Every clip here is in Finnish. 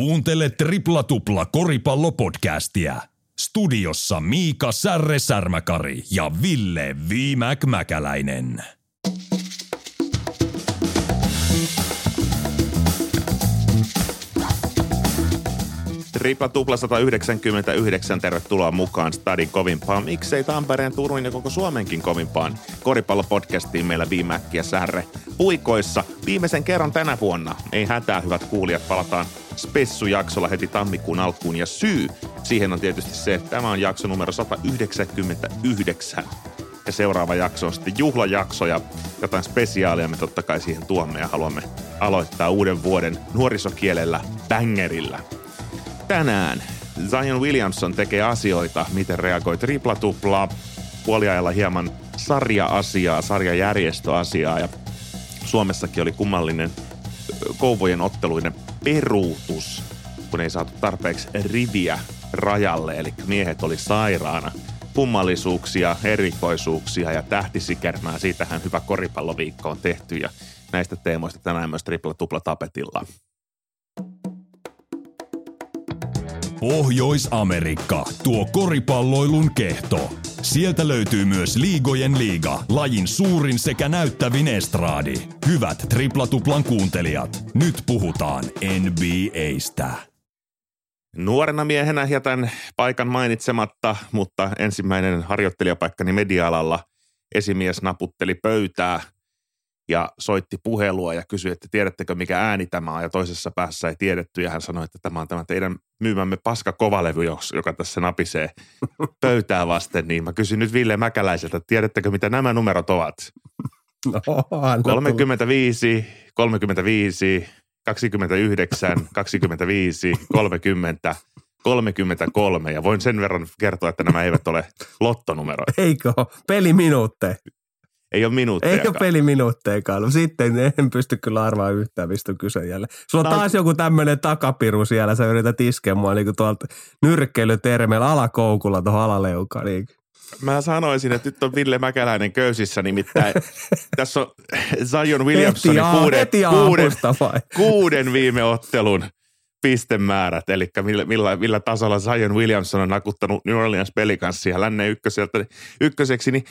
Kuuntele Tripla Tupla koripallopodcastia. Studiossa Miika Särre Särmäkari ja Ville Viimäk Mäkäläinen. Tripla tupla 199, tervetuloa mukaan Stadin kovimpaan, miksei Tampereen, Turun ja koko Suomenkin kovimpaan koripallopodcastiin meillä Viimäkki ja Särre puikoissa. Viimeisen kerran tänä vuonna, ei hätää hyvät kuulijat, palataan Spessu-jaksolla heti tammikuun alkuun. Ja syy siihen on tietysti se, että tämä on jakso numero 199 ja seuraava jakso on sitten juhlajakso ja jotain spesiaalia me totta kai siihen tuomme ja haluamme aloittaa uuden vuoden nuorisokielellä bängerillä tänään. Zion Williamson tekee asioita, miten reagoi tripla-tupla, puoliajalla hieman sarja-asiaa, sarjajärjestöasiaa. Ja Suomessakin oli kummallinen kouvojen otteluiden peruutus, kun ei saatu tarpeeksi riviä rajalle, eli miehet oli sairaana. Kummallisuuksia, erikoisuuksia ja tähtisikermää, siitähän hyvä koripalloviikko on tehty ja näistä teemoista tänään myös tripla-tupla tapetilla. Pohjois-Amerikka, tuo koripalloilun kehto. Sieltä löytyy myös Liigojen liiga, lajin suurin sekä näyttävin estraadi. Hyvät triplatuplan kuuntelijat, nyt puhutaan NBAstä. Nuorena miehenä jätän paikan mainitsematta, mutta ensimmäinen harjoittelijapaikkani media-alalla esimies naputteli pöytää – ja soitti puhelua ja kysyi, että tiedättekö mikä ääni tämä on ja toisessa päässä ei tiedetty ja hän sanoi, että tämä on tämä teidän myymämme paska kovalevy, joka tässä napisee pöytää vasten, niin mä kysyn nyt Ville Mäkäläiseltä, että tiedättekö mitä nämä numerot ovat? No, 35, 35, 29, 25, 30, 33 ja voin sen verran kertoa, että nämä eivät ole lottonumeroita. Eikö? Peliminuutteja. Ei ole minuutteja. Ei ole peliminuuttejakaan. No sitten en pysty kyllä arvaamaan yhtään, mistä on kyse jälleen. Sulla on taas joku tämmöinen takapiru siellä, sä yrität iskeä mua niin tuolta nyrkkeilytermeillä alakoukulla tuohon alaleukaan. Niin. Mä sanoisin, että nyt on Ville Mäkäläinen köysissä, nimittäin tässä on Zion Williamsonin heti, kuuden, heti kuuden, kuuden viime ottelun – pistemäärät, eli millä, millä, millä tasolla Zion Williamson on nakuttanut New Orleans Pelicansia lännen ykköseltä, ykköseksi, niin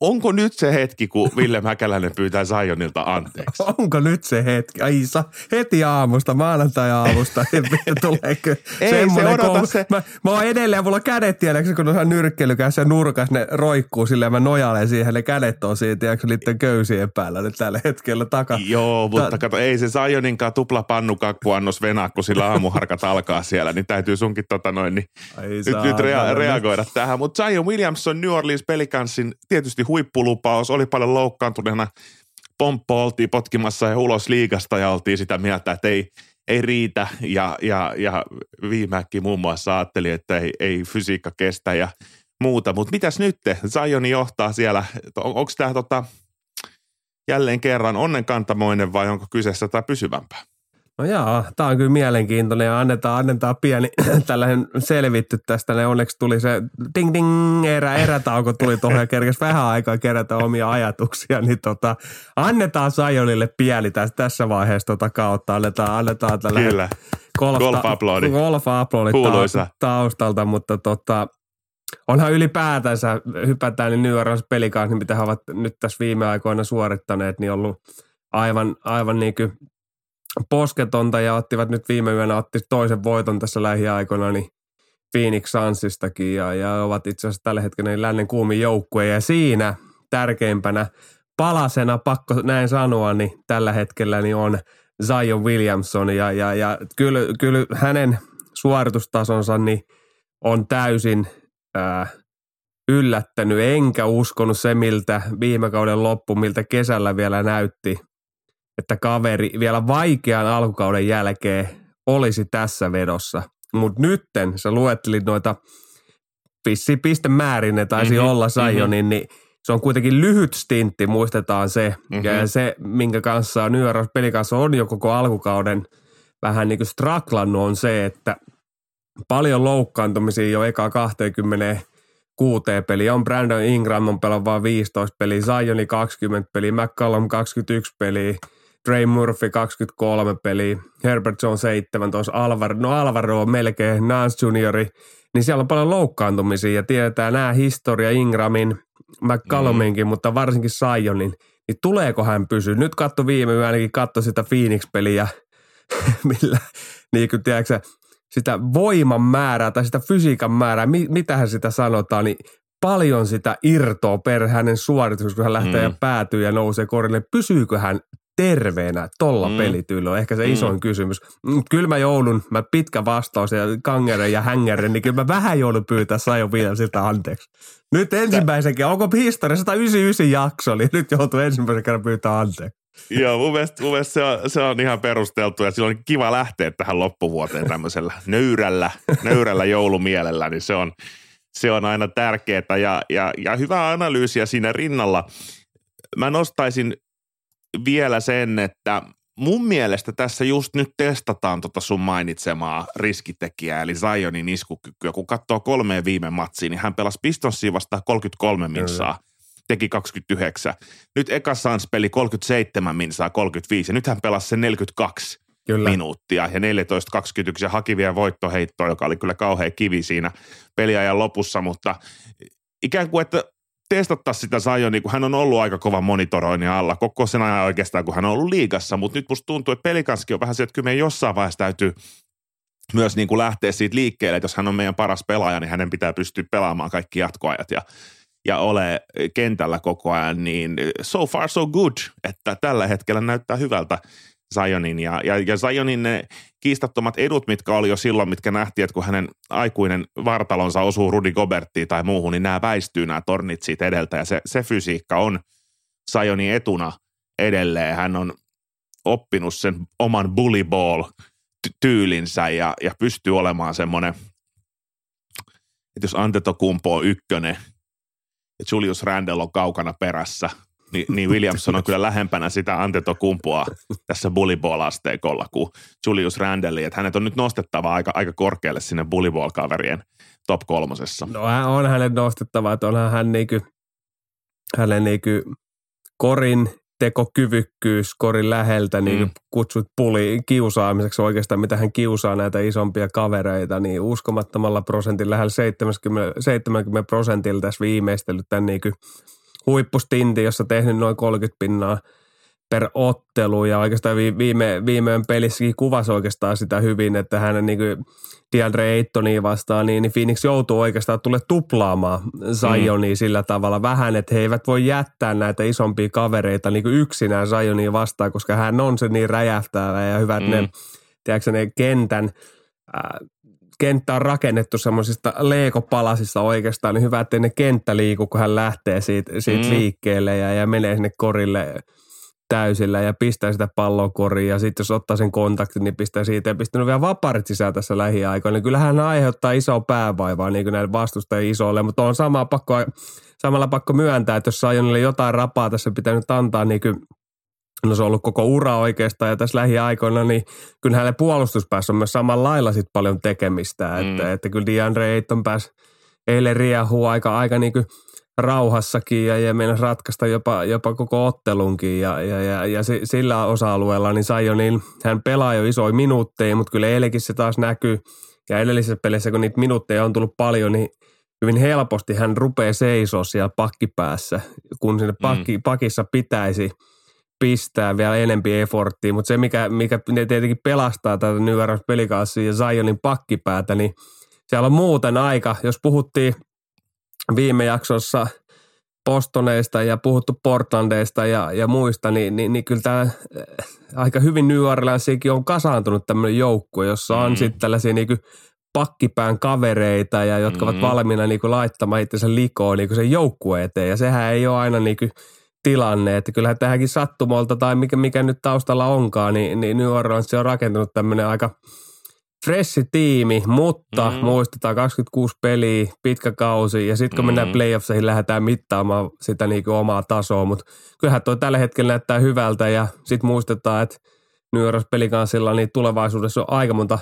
onko nyt se hetki, kun Ville Mäkäläinen pyytää Zionilta anteeksi? onko nyt se hetki? Ai sa, heti aamusta, maanantai-aamusta, tuleeko Ei se koulu. se. Mä, mä oon edelleen, mulla kädet tiedätkö, kun on nyrkkeilykässä nurkas, ne roikkuu silleen, mä nojailen siihen, ne kädet on siitä, tiedätkö, niiden köysien päällä nyt tällä hetkellä taka. Joo, mutta Ta- kato, ei se Zioninkaan tuplapannukakkuannos venaa, kun sillä aamuharkat alkaa siellä, niin täytyy sunkin tota noin, niin nyt, nyt rea- reagoida tähän. Mutta Zion Williamson New Orleans Pelicansin tietysti huippulupaus, oli paljon loukkaantuneena. Pomppo oltiin potkimassa ja ulos liigasta ja oltiin sitä mieltä, että ei, ei riitä. Ja, ja, ja viimeäkin muun muassa ajatteli, että ei, ei fysiikka kestä ja muuta. Mutta mitäs nyt? Zion johtaa siellä. On, Onko tämä tota, jälleen kerran onnenkantamoinen vai onko kyseessä tai pysyvämpää? No joo, tämä on kyllä mielenkiintoinen ja annetaan, annetaan pieni tällainen selvitty tästä. Ne onneksi tuli se ding ding erä, erätauko tuli tuohon ja kerkesi vähän aikaa kerätä omia ajatuksia, niin tota, annetaan Sajonille pieni tässä, tässä vaiheessa tota kautta. Annetaan, annetaan tällä Kyllä. Golf, golf-aplodi. Golf taustalta, mutta tota, onhan ylipäätänsä, hypätään niin New Orleans pelikaan, niin mitä he ovat nyt tässä viime aikoina suorittaneet, niin ollut aivan, aivan niin kuin posketonta ja ottivat nyt viime yönä otti toisen voiton tässä lähiaikoina niin Phoenix Sunsistakin ja, ja ovat itse asiassa tällä hetkellä niin lännen kuumin joukkue ja siinä tärkeimpänä palasena, pakko näin sanoa, niin tällä hetkellä niin on Zion Williamson. Ja, ja, ja kyllä, kyllä hänen suoritustasonsa niin on täysin ää, yllättänyt, enkä uskonut se, miltä viime kauden loppu, miltä kesällä vielä näytti että kaveri vielä vaikean alkukauden jälkeen olisi tässä vedossa. Mutta nytten sä luettelit noita pissi pistemäärin, ne taisi mm-hmm, olla Sajonin, mm-hmm. niin se on kuitenkin lyhyt stintti, muistetaan se. Mm-hmm. Ja se, minkä kanssa New York peli kanssa on jo koko alkukauden vähän niin kuin straklannut, on se, että paljon loukkaantumisia jo eka 20 kuuteen peliä. On Brandon Ingram on pelannut vain 15 peliä, Zioni 20 peliä, McCallum 21 peliä – Trey Murphy 23 peliä, Herbert Jones 17, Alvaro, no Alvaro on melkein, Nance juniori, niin siellä on paljon loukkaantumisia ja tiedetään nämä historia Ingramin, McCalluminkin, mm. mutta varsinkin Sionin, niin tuleeko hän pysyä? Nyt katso viime yö ainakin katso sitä Phoenix-peliä, millä niin kuin tiedätkö, sitä voiman määrää tai sitä fysiikan määrää, mi, mitähän sitä sanotaan, niin paljon sitä irtoa per hänen suoritus, kun hän lähtee mm. ja päätyy ja nousee korille. Pysyykö hän terveenä tolla mm. pelityylillä on ehkä se mm. isoin kysymys. Kyllä mä joudun, mä pitkä vastaus ja kangere ja hängere, niin kyllä mä vähän joudun pyytää Sajo siltä anteeksi. Nyt ensimmäisenkin, onko historia 199 jakso, niin nyt joutuu ensimmäisen kerran pyytää anteeksi. Joo, mun mielestä, mun mielestä se, on, se on ihan perusteltu ja silloin on kiva lähteä tähän loppuvuoteen tämmöisellä nöyrällä, nöyrällä joulumielellä, niin se on, se on aina tärkeää ja, ja, ja hyvää analyysiä siinä rinnalla. Mä nostaisin vielä sen, että mun mielestä tässä just nyt testataan tota sun mainitsemaa riskitekijää, eli Zionin iskukykyä. Kun katsoo kolmeen viime matsiin, niin hän pelasi Pistonsiin vasta 33 minsaa, teki 29. Nyt eka Suns peli 37 minsaa, 35, ja nyt hän pelasi sen 42 Kyllä. minuuttia ja 14-21 ja haki vielä voittoheittoa, joka oli kyllä kauhean kivi siinä peliajan lopussa, mutta ikään kuin, että testattaisiin sitä Zionia, kun hän on ollut aika kova monitoroinnin alla koko sen ajan oikeastaan, kun hän on ollut liigassa, mutta nyt musta tuntuu, että pelikanskin on vähän se, että kyllä meidän jossain vaiheessa täytyy myös niin kuin lähteä siitä liikkeelle, että jos hän on meidän paras pelaaja, niin hänen pitää pystyä pelaamaan kaikki jatkoajat ja, ja ole kentällä koko ajan, niin so far so good, että tällä hetkellä näyttää hyvältä Zionin ja, ja, ja Zionin ne kiistattomat edut, mitkä oli jo silloin, mitkä nähtiin, että kun hänen aikuinen vartalonsa osuu Rudi Goberttiin tai muuhun, niin nämä väistyy nämä tornit siitä edeltä ja se, se fysiikka on Zionin etuna edelleen. Hän on oppinut sen oman bully ball tyylinsä ja, ja pystyy olemaan semmoinen, että jos Antetokumpo on ykkönen ja Julius Randle on kaukana perässä – niin, niin Williamson on kyllä lähempänä sitä Antetokumpua tässä bullyball-asteikolla kuin Julius Randle, että hänet on nyt nostettava aika, aika korkealle sinne bullyball-kaverien top kolmosessa. No on hänet nostettava, että onhan hän niinku, hänen niinku korin tekokyvykkyys korin läheltä, niin mm. kutsut puli kiusaamiseksi oikeastaan, mitä hän kiusaa näitä isompia kavereita, niin uskomattomalla prosentin lähellä 70, 70 prosentilta tässä viimeistellyt tämän niin huippustinti, jossa tehnyt noin 30 pinnaa per ottelu ja oikeastaan viime, viime pelissäkin kuvasi oikeastaan sitä hyvin, että hän niin kuin DeAndre Aytonia vastaan, niin, niin Phoenix joutuu oikeastaan tulle tuplaamaan Zionia mm. sillä tavalla vähän, että he eivät voi jättää näitä isompia kavereita niin kuin yksinään Zionia vastaan, koska hän on se niin räjähtävä ja hyvät mm. ne, tiedätkö, ne kentän äh, kenttä on rakennettu semmoisista leekopalasista oikeastaan, niin hyvä, että ne kenttä liiku, kun hän lähtee siitä, siitä mm. liikkeelle ja, ja menee sinne korille täysillä ja pistää sitä palloa koriin ja sitten jos ottaa sen kontaktin, niin pistää siitä ja pistänyt vielä vaparit sisään tässä lähiaikoina. Niin kyllähän hän aiheuttaa isoa päävaivaa niin kuin näille vastustajille isoille, mutta on sama pakko, samalla pakko myöntää, että jos saa jotain rapaa tässä pitänyt antaa niin kuin no se on ollut koko ura oikeastaan ja tässä lähiaikoina, niin kyllä hänelle puolustuspäässä on myös samalla lailla sit paljon tekemistä, mm. että, että kyllä DeAndre Ayton pääsi eilen riehuu aika, aika niin kuin rauhassakin ja, ja mennä ratkaista jopa, jopa koko ottelunkin ja, ja, ja, ja sillä osa-alueella niin sai jo niin, hän pelaa jo isoja minuutteja, mutta kyllä eilenkin se taas näkyy ja edellisessä pelissä, kun niitä minuutteja on tullut paljon, niin hyvin helposti hän rupeaa seisoo siellä pakkipäässä, kun sinne pakki, mm. pakissa pitäisi – pistää vielä enempi efforttia, mutta se mikä, mikä ne tietenkin pelastaa tätä New Orleans pelikassia ja Zionin pakkipäätä, niin siellä on muuten aika, jos puhuttiin viime jaksossa Postoneista ja puhuttu Portlandeista ja, ja muista, niin, niin, niin kyllä tämä äh, aika hyvin New Orleansiinkin on kasaantunut tämmöinen joukkue, jossa on mm. sitten tällaisia niin kuin pakkipään kavereita ja jotka mm. ovat valmiina niin kuin laittamaan itsensä likoon niin kuin sen joukkueen eteen. Ja sehän ei ole aina niin kuin tilanne, että kyllähän tähänkin sattumalta tai mikä, mikä nyt taustalla onkaan, niin, niin New Orleans on rakentunut tämmöinen aika freshi tiimi, mutta mm. muistetaan 26 peliä, pitkä kausi ja sitten kun mm. mennään playoffseihin, lähdetään mittaamaan sitä niin kuin omaa tasoa, mutta kyllähän tuo tällä hetkellä näyttää hyvältä ja sitten muistetaan, että New Orleans pelikansilla niin tulevaisuudessa on aika monta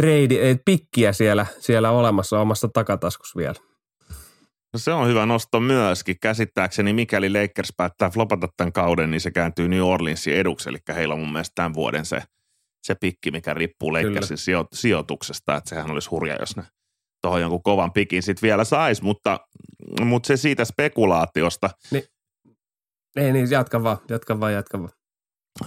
trade, pikkiä siellä, siellä olemassa omassa takataskussa vielä. No se on hyvä nosto myöskin. Käsittääkseni, mikäli Lakers päättää flopata tämän kauden, niin se kääntyy New Orleansin eduksi. Eli heillä on mun mielestä tämän vuoden se, se pikki, mikä riippuu Lakersin sijo, sijoituksesta. Että sehän olisi hurja, jos ne tuohon jonkun kovan pikin sitten vielä sais, mutta, mutta se siitä spekulaatiosta. Niin, ei niin, jatka vaan, jatka vaan, jatka vaan.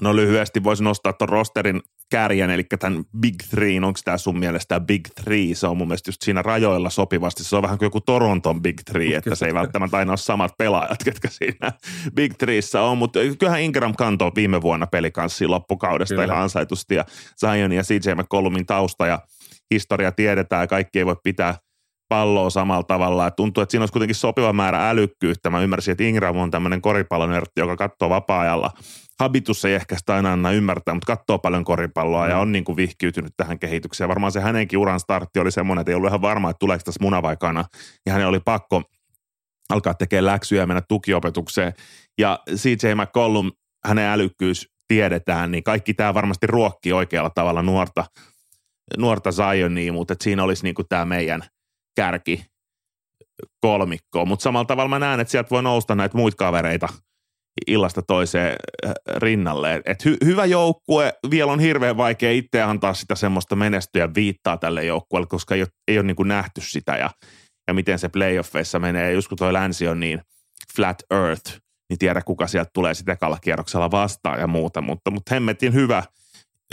No lyhyesti voisi nostaa tuon rosterin kärjen, eli tämän Big Three, onko tämä sun mielestä Big Three? Se on mun mielestä just siinä rajoilla sopivasti. Se on vähän kuin joku Toronton Big Three, että se ei välttämättä aina ole samat pelaajat, ketkä siinä Big Threeissä on, mutta kyllähän Ingram kantoi viime vuonna pelikanssiin loppukaudesta Kyllä. ihan ansaitusti ja Zion ja CJ McCollumin tausta ja historia tiedetään ja kaikki ei voi pitää palloa samalla tavalla. Et tuntuu, että siinä olisi kuitenkin sopiva määrä älykkyyttä. Mä ymmärsin, että Ingram on tämmöinen koripallonörtti, joka katsoo vapaa-ajalla. Habitus ei ehkä sitä aina anna ymmärtää, mutta katsoo paljon koripalloa ja on niin kuin vihkiytynyt tähän kehitykseen. Varmaan se hänenkin uran startti oli semmoinen, että ei ollut ihan varma, että tuleeko tässä muna vai kana. Ja hänen oli pakko alkaa tekemään läksyjä ja mennä tukiopetukseen. Ja CJ McCollum, hänen älykkyys tiedetään, niin kaikki tämä varmasti ruokkii oikealla tavalla nuorta, nuorta Zionia, mutta siinä olisi niin kuin tämä meidän – kärki kolmikkoa, mutta samalla tavalla mä näen, että sieltä voi nousta näitä muita kavereita illasta toiseen äh, rinnalle. Et hy- hyvä joukkue, vielä on hirveän vaikea itse antaa sitä semmoista menestyä viittaa tälle joukkueelle, koska ei ole, ei ole niin kuin nähty sitä ja, ja miten se playoffeissa menee. Just kun toi länsi on niin flat earth, niin tiedä kuka sieltä tulee sitä kierroksella vastaan ja muuta, mutta, mutta hemmetin hyvä –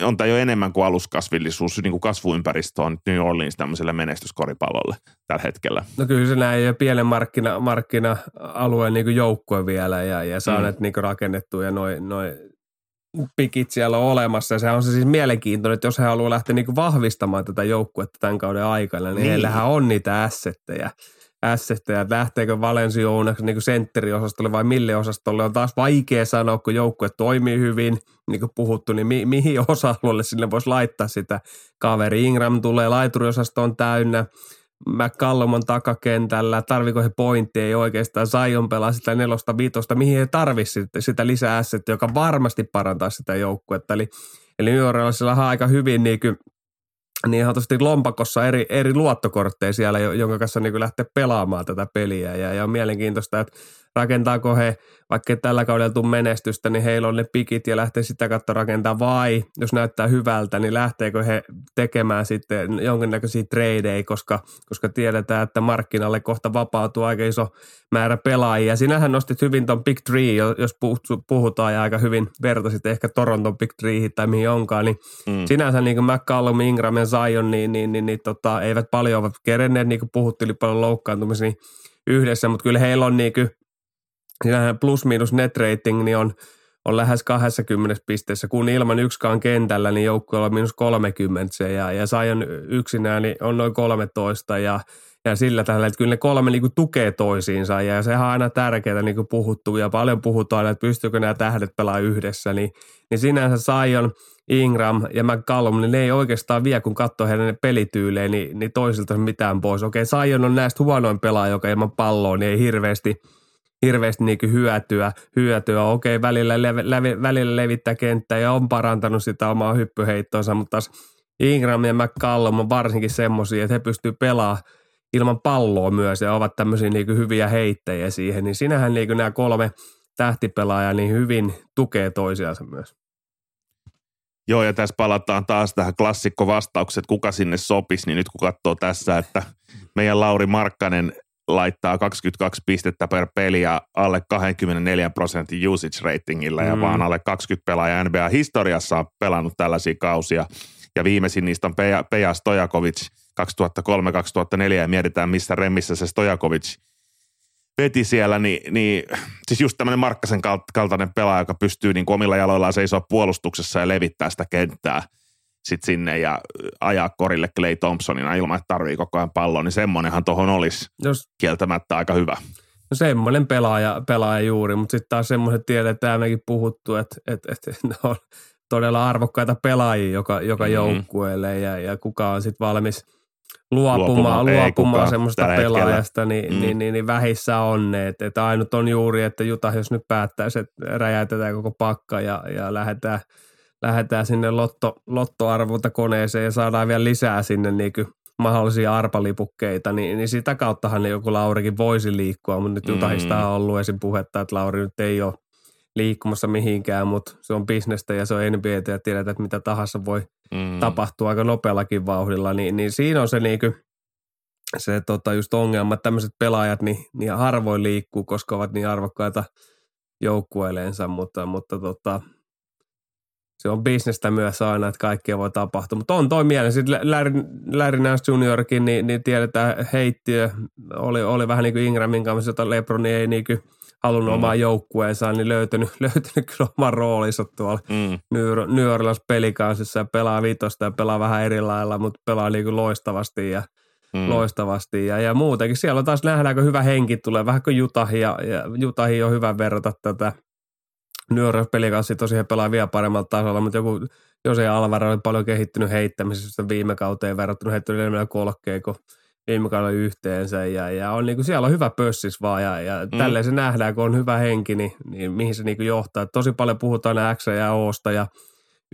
on tämä jo enemmän kuin aluskasvillisuus, niin kuin kasvuympäristö on New Orleans tämmöiselle menestyskoripallolle tällä hetkellä. No kyllä se näin ja pienen markkina, markkina-alueen niin joukkue vielä ja, ja saa mm. niin rakennettua ja noin noi pikit siellä on olemassa. Ja se on se siis mielenkiintoinen, että jos he haluaa lähteä niin vahvistamaan tätä joukkuetta tämän kauden aikana, niin, niin. heillähän on niitä assetteja assetteja, että lähteekö Valenciunaksi niin sentteriosastolle vai mille osastolle on taas vaikea sanoa, kun joukkue toimii hyvin, niin kuin puhuttu, niin mi- mihin osa-alueelle sinne voisi laittaa sitä kaveri. Ingram tulee, laituriosasto täynnä, McCallum on takakentällä, tarviko he pointti, ei oikeastaan, Zion pelaa sitä nelosta viitosta, mihin he tarvitsisivat sitä lisää assettia, joka varmasti parantaa sitä joukkuetta. Eli, eli New Orleansilla on aika hyvin niin kuin niin ihan lompakossa eri, eri luottokortteja siellä, jonka kanssa niin lähtee pelaamaan tätä peliä. Ja, ja on mielenkiintoista, että rakentaako he, vaikka tällä kaudella tuu menestystä, niin heillä on ne pikit ja lähtee sitä kautta rakentaa, vai jos näyttää hyvältä, niin lähteekö he tekemään sitten jonkinnäköisiä tradeja, koska, koska tiedetään, että markkinalle kohta vapautuu aika iso määrä pelaajia. Sinähän nostit hyvin ton Big Three, jos puhutaan ja aika hyvin vertaisit ehkä Toronton Big Three tai mihin onkaan, niin mm. sinänsä niin kuin McCallum, Ingram ja Zion, niin, niin, niin, niin tota, eivät paljon ovat kerenneet, niin kuin puhuttiin, paljon loukkaantumisia yhdessä, mutta kyllä heillä on niin kuin plus-minus net rating niin on, on lähes 20 pisteessä, kun ilman yksikaan kentällä, niin joukkueella on miinus 30 ja, ja Sajon yksinään niin on noin 13 ja, ja sillä tällä, että kyllä ne kolme niin kuin tukee toisiinsa ja sehän on aina tärkeää niin kuin puhuttu ja paljon puhutaan, että pystyykö nämä tähdet pelaa yhdessä, niin, niin sinänsä Sajon, Ingram ja McCallum, niin ne ei oikeastaan vie, kun katsoo heidän pelityylejä, niin, niin toisilta mitään pois. Okei, Sajon on näistä huonoin pelaaja, joka ilman palloa, niin ei hirveästi – hirveästi niin hyötyä, hyötyä. Okei, välillä, leve, leve, välillä levittää kenttää ja on parantanut sitä omaa hyppyheittoonsa, mutta taas Ingram ja McCallum on varsinkin semmoisia, että he pystyvät pelaamaan ilman palloa myös ja ovat tämmöisiä niin hyviä heittäjiä siihen, niin sinähän niin nämä kolme tähtipelaajaa niin hyvin tukee toisiansa myös. Joo, ja tässä palataan taas tähän klassikko vastaukset, kuka sinne sopisi, niin nyt kun katsoo tässä, että meidän Lauri Markkanen laittaa 22 pistettä per peli ja alle 24 prosentin usage ratingilla mm. ja vaan alle 20 pelaajaa NBA-historiassa on pelannut tällaisia kausia. Ja viimeisin niistä on Peja, Peja Stojakovic 2003-2004 ja mietitään missä remmissä se Stojakovic veti siellä, niin, niin siis just tämmöinen Markkasen kaltainen pelaaja, joka pystyy niin omilla jaloillaan seisoa puolustuksessa ja levittää sitä kenttää – sit sinne ja ajaa korille Clay Thompsonina ilman, että tarvii koko ajan palloa, niin semmoinenhan tuohon olisi Jos, kieltämättä aika hyvä. No semmoinen pelaaja, pelaaja juuri, mutta sitten taas semmoiset tiedetään mekin puhuttu, että, että, että ne on todella arvokkaita pelaajia joka, joka mm-hmm. joukkueelle ja, ja kuka on sitten valmis luopumaan, luopumaan, luopumaan semmoista pelaajasta, niin, mm. niin, niin, niin, vähissä on ne. Että, että ainut on juuri, että Juta, jos nyt päättäisi, että räjäytetään koko pakka ja, ja lähdetään – lähdetään sinne lotto, lottoarvonta koneeseen ja saadaan vielä lisää sinne niin kuin mahdollisia arpalipukkeita, niin, niin sitä kauttahan joku Laurikin voisi liikkua, mutta nyt mm. on ollut esim. puhetta, että Lauri nyt ei ole liikkumassa mihinkään, mutta se on bisnestä ja se on NBA ja tiedetään, että mitä tahansa voi mm. tapahtua aika nopeallakin vauhdilla, niin, niin siinä on se niinku, se tota, just ongelma, että tämmöiset pelaajat niin, niin harvoin liikkuu, koska ovat niin arvokkaita joukkueeleensa, mutta, mutta tota, se on bisnestä myös aina, että kaikkea voi tapahtua. Mutta on toi mieleen. Sitten Larry, Larry Nance Juniorkin, niin, niin tiedetään heittiö, oli, oli vähän niin kuin Ingramin kanssa, jota Lebron ei niin kuin halunnut mm. omaa joukkueensa, niin löytynyt, löytynyt kyllä oman roolinsa tuolla mm. New Orleans pelikansissa ja pelaa vitosta ja pelaa vähän eri lailla, mutta pelaa niin kuin loistavasti ja mm. loistavasti. Ja, ja muutenkin siellä taas nähdäänkö hyvä henki tulee, vähän kuin Jutahi ja, ja Jutahi on hyvä verrata tätä New Orleans pelikanssi tosiaan pelaa vielä paremmalla tasolla, mutta joku Jose Alvaro oli paljon kehittynyt heittämisessä viime kauteen verrattuna heittänyt enemmän kolkkeja kuin viime kaudella yhteensä ja, ja on niin kuin, siellä on hyvä pössis vaan ja, ja mm. tälleen se nähdään, kun on hyvä henki, niin, niin mihin se niin kuin johtaa. Tosi paljon puhutaan X ja Osta ja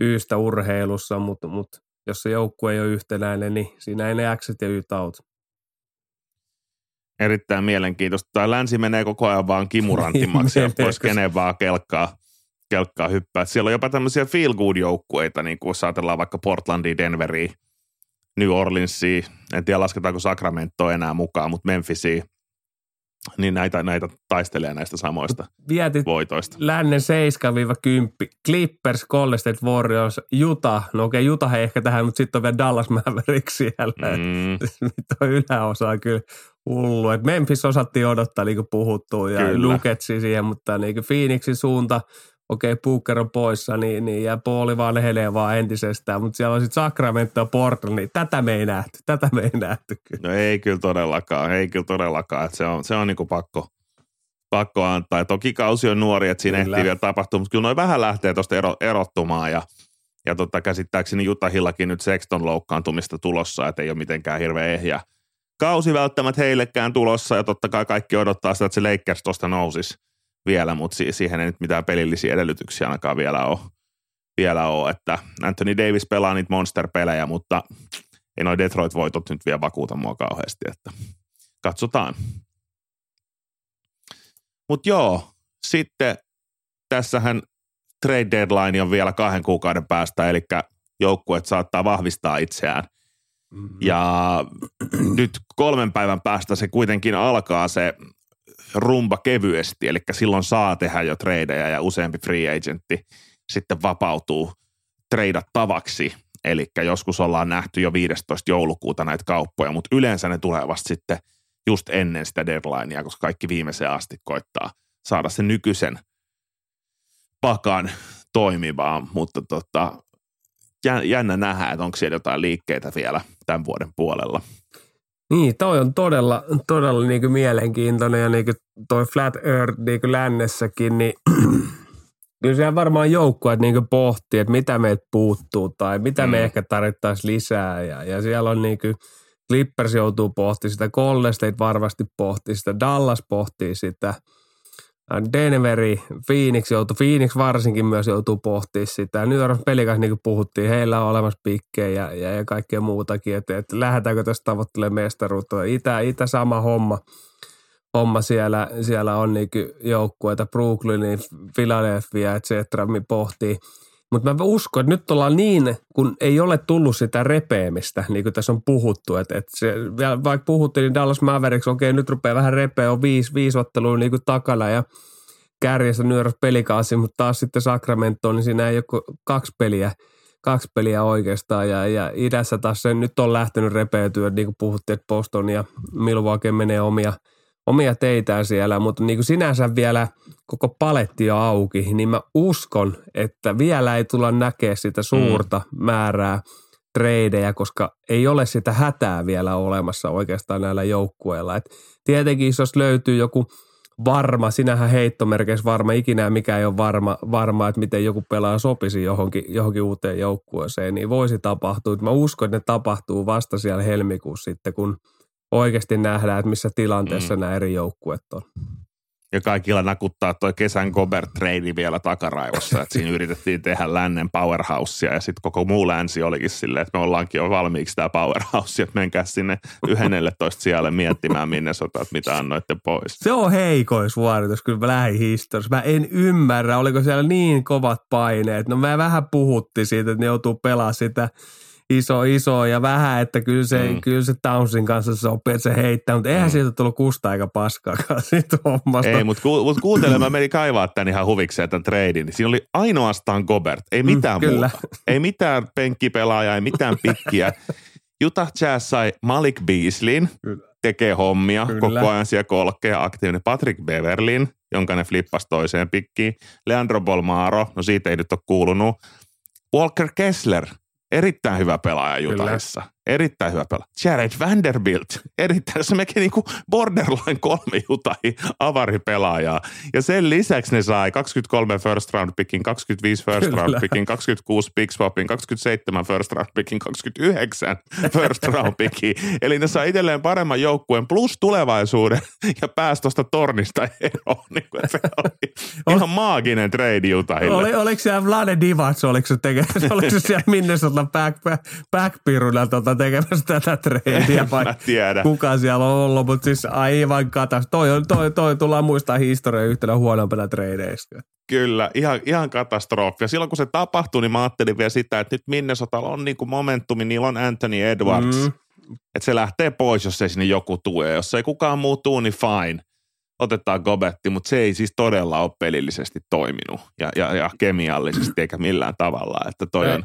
Ystä urheilussa, mutta, mutta jos se joukkue ei ole yhtenäinen, niin siinä ei ne X ja Y auta. Erittäin mielenkiintoista. Tämä länsi menee koko ajan vaan kimurantimaksi ja pois kenen vaan kelkkaa, kelkkaa hyppää. Siellä on jopa tämmöisiä feel good joukkueita, niin kuin jos ajatellaan vaikka Portlandia, Denveria, New Orleansia, en tiedä lasketaanko Sacramento enää mukaan, mutta Memphisia, niin näitä, näitä taistelee näistä samoista Vietit voitoista. lännen 7-10, Clippers, Golden State Warriors, Utah, no okei okay, Utah ei ehkä tähän, mutta sitten on vielä Dallas Mavericks siellä. Mm. Nyt on yläosa kyllä hullu. Et Memphis osattiin odottaa, niin kuin puhuttuu, ja Luketsi siihen, mutta niin kuin Phoenixin suunta okei, okay, Booker on poissa, niin, niin ja Pauli vaan lehelee vaan entisestään, mutta siellä on sitten Sacramento ja Portland, niin tätä me ei nähty, tätä me ei nähty kyllä. No ei kyllä todellakaan, ei kyllä todellakaan, että se on, se on niinku pakko, pakko antaa. Ja toki kausi on nuori, että siinä kyllä. ehtii vielä tapahtua, mutta kyllä noin vähän lähtee tuosta ero, erottumaan ja, ja tota, käsittääkseni Jutahillakin nyt Sexton loukkaantumista tulossa, että ei ole mitenkään hirveän ehjä kausi välttämättä heillekään tulossa ja totta kai kaikki odottaa sitä, että se Lakers tuosta nousisi vielä, mutta siihen ei nyt mitään pelillisiä edellytyksiä ainakaan vielä ole. Vielä ole, että Anthony Davis pelaa niitä monster-pelejä, mutta ei noin Detroit-voitot nyt vielä vakuuta mua kauheasti, että katsotaan. Mutta joo, sitten tässähän trade deadline on vielä kahden kuukauden päästä, eli joukkueet saattaa vahvistaa itseään. Mm-hmm. Ja nyt kolmen päivän päästä se kuitenkin alkaa se rumba kevyesti, eli silloin saa tehdä jo tradeja ja useampi free agentti sitten vapautuu treidattavaksi. Eli joskus ollaan nähty jo 15. joulukuuta näitä kauppoja, mutta yleensä ne tulee vasta sitten just ennen sitä deadlinea, koska kaikki viimeiseen asti koittaa saada sen nykyisen pakan toimivaan, mutta tota, jännä nähdä, että onko siellä jotain liikkeitä vielä tämän vuoden puolella. Niin, toi on todella, todella niin kuin mielenkiintoinen ja niin kuin toi Flat Earth niin kuin lännessäkin, niin kyllä siellä varmaan joukkueet niin pohtii, että mitä meiltä puuttuu tai mitä mm. me ehkä tarvittaisiin lisää ja, ja siellä on niin kuin Clippers joutuu pohtimaan sitä, Golden State varmasti pohtii sitä, Dallas pohtii sitä – Denveri, Phoenix joutuu, Phoenix varsinkin myös joutuu pohtimaan sitä. Nyt on pelikas, niin kuin puhuttiin, heillä on olemassa pikkejä ja, ja, ja kaikkea muutakin, että, että lähdetäänkö tästä tavoittelemaan mestaruutta. Itä, itä sama homma, homma siellä, siellä on niin joukkueita, Brooklynin, Philadelphia, et cetera, pohtii. Mutta mä uskon, että nyt ollaan niin, kun ei ole tullut sitä repeämistä, niin kuin tässä on puhuttu. Että, että se, vaikka puhuttiin, niin Dallas Mavericks, okei, nyt rupeaa vähän repeä, on viisi, viisi ottelua niin kuin takana ja kärjessä nyörös pelikaasi, mutta taas sitten Sacramento, niin siinä ei ole kaksi peliä, kaksi peliä oikeastaan. Ja, ja idässä taas se nyt on lähtenyt repeytyä, niin kuin puhuttiin, että Boston ja Milwaukee menee omia – omia teitään siellä, mutta niin kuin sinänsä vielä koko paletti on auki, niin mä uskon, että vielä ei tulla näkemään sitä suurta mm. määrää treidejä, koska ei ole sitä hätää vielä olemassa oikeastaan näillä joukkueilla. Et tietenkin jos löytyy joku varma, sinähän heittomerkeissä varma, ikinä mikä ei ole varma, varma, että miten joku pelaa sopisi johonkin, johonkin uuteen joukkueeseen, niin voisi tapahtua. Mä uskon, että ne tapahtuu vasta siellä helmikuussa sitten, kun – oikeasti nähdään, että missä tilanteessa mm. nämä eri joukkueet on. ja kaikilla nakuttaa toi kesän Gobert trade vielä takaraivossa, että siinä yritettiin tehdä lännen powerhousea ja sitten koko muu länsi olikin silleen, että me ollaankin jo valmiiksi tämä powerhouse, että menkää sinne 11 sijalle miettimään minne sotat, mitä annoitte pois. Se on heikoisuoritus kyllä lähihistoriassa. Mä en ymmärrä, oliko siellä niin kovat paineet. No mä vähän puhutti siitä, että ne joutuu pelaamaan sitä iso, iso ja vähän, että kyllä se, mm. kyllä se Townsin kanssa sopii, että se heittää, mutta eihän mm. siitä tullut kusta aika paskaakaan siitä hommasta. Ei, mutta, ku, mutta kuuntele, mä menin kaivaa tämän ihan huvikseen tämän treidin. Siinä oli ainoastaan Gobert, ei mm, mitään mm, muuta. Ei mitään penkkipelaajaa, ei mitään pikkiä. Utah Jazz sai Malik Beasleyn, tekee hommia, Kyllä. koko ajan siellä kolkee, aktiivinen Patrick Beverlin, jonka ne flippasi toiseen pikkiin. Leandro Bolmaro, no siitä ei nyt ole kuulunut. Walker Kessler, erittäin hyvä pelaaja Jutahissa. Erittäin hyvä pelaaja. Jared Vanderbilt, erittäin, se mekin niinku borderline kolme Jutahi avaripelaajaa. Ja sen lisäksi ne sai 23 first round pickin, 25 first Kyllä. round pickin, 26 pick swapin, 27 first round pickin, 29 first round pickin. Eli ne sai itselleen paremman joukkueen plus tulevaisuuden ja pääsi tuosta tornista eroon. Niin se oli ihan maaginen trade Jutahille. Oli, oliko siellä Vlade Divac, oliko se, teke, oliko se siellä Minnesota back, back, backpiruna tota, tekemässä tätä treidiä vai tiedä. kuka siellä on ollut, mutta siis aivan katas. Toi, toi, toi, toi tullaan muistaa historia yhtenä huonompana treideistä. Kyllä, ihan, ihan katastrofi. Ja silloin kun se tapahtui, niin mä ajattelin vielä sitä, että nyt Minnesotalla on niin kuin momentumi, niillä on Anthony Edwards. Mm. Että se lähtee pois, jos ei sinne joku tue. Jos ei kukaan muu tuu, niin fine. Otetaan Gobetti, mutta se ei siis todella ole pelillisesti toiminut ja, ja, ja kemiallisesti eikä millään tavalla. Että toi on,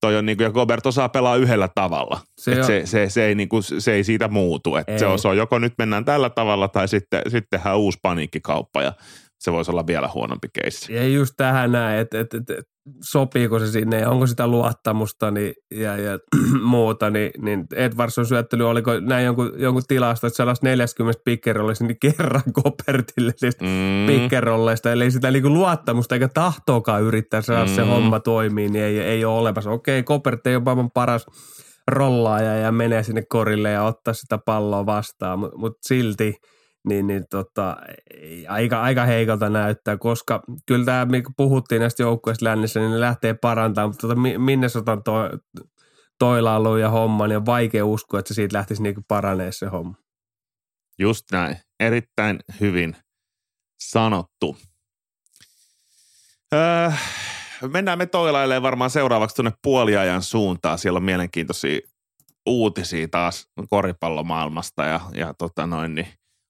toi on niinku, ja Gobert osaa pelaa yhdellä tavalla. Se, se, se, se, ei niinku, se ei siitä muutu. Et ei. Se, on, se on joko nyt mennään tällä tavalla tai sitten, sitten tehdään uusi paniikkikauppa ja se voisi olla vielä huonompi keissi. Ja just tähän näin, että et, et, et, sopiiko se sinne ja onko sitä luottamusta niin, ja, ja muuta, niin, niin Edvardson syöttely, oliko näin jonkun, jonkun tilasta, että sellaista 40 pikkerolleista niin kerran Kopertille siis mm. pikkerolleista, eli sitä niin luottamusta eikä tahtoakaan yrittää saada mm. se homma toimii, niin ei, ei ole olemassa. Okei, Kopert ei ole maailman paras rollaaja ja menee sinne korille ja ottaa sitä palloa vastaan, mutta mut silti – niin, niin tota, aika, aika heikolta näyttää, koska kyllä tämä, kun puhuttiin näistä joukkueista lännissä, niin ne lähtee parantamaan, mutta tota, Minnesotan to, toilailu ja homma, niin on vaikea uskoa, että se siitä lähtisi niin paranee se homma. Just näin. Erittäin hyvin sanottu. Öö, mennään me toilailemaan varmaan seuraavaksi tuonne puoliajan suuntaan. Siellä on mielenkiintoisia uutisia taas koripallomaailmasta ja, ja tota noin, niin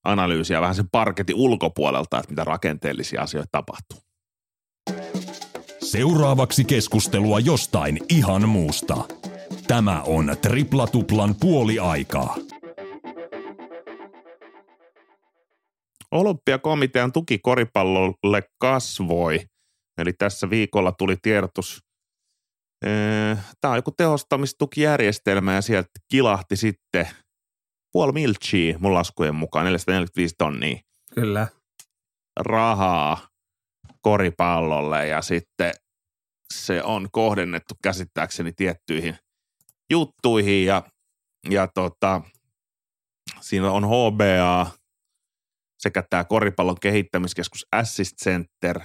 analyysiä vähän sen parketin ulkopuolelta, että mitä rakenteellisia asioita tapahtuu. Seuraavaksi keskustelua jostain ihan muusta. Tämä on Tripla Tuplan puoli aikaa. Olympiakomitean tuki koripallolle kasvoi. Eli tässä viikolla tuli tiedotus. Tämä on joku tehostamistukijärjestelmä ja sieltä kilahti sitten – puoli miltsiä mun laskujen mukaan, 445 tonnia. Kyllä. Rahaa koripallolle ja sitten se on kohdennettu käsittääkseni tiettyihin juttuihin ja, ja tota, siinä on HBA sekä tämä koripallon kehittämiskeskus Assist Center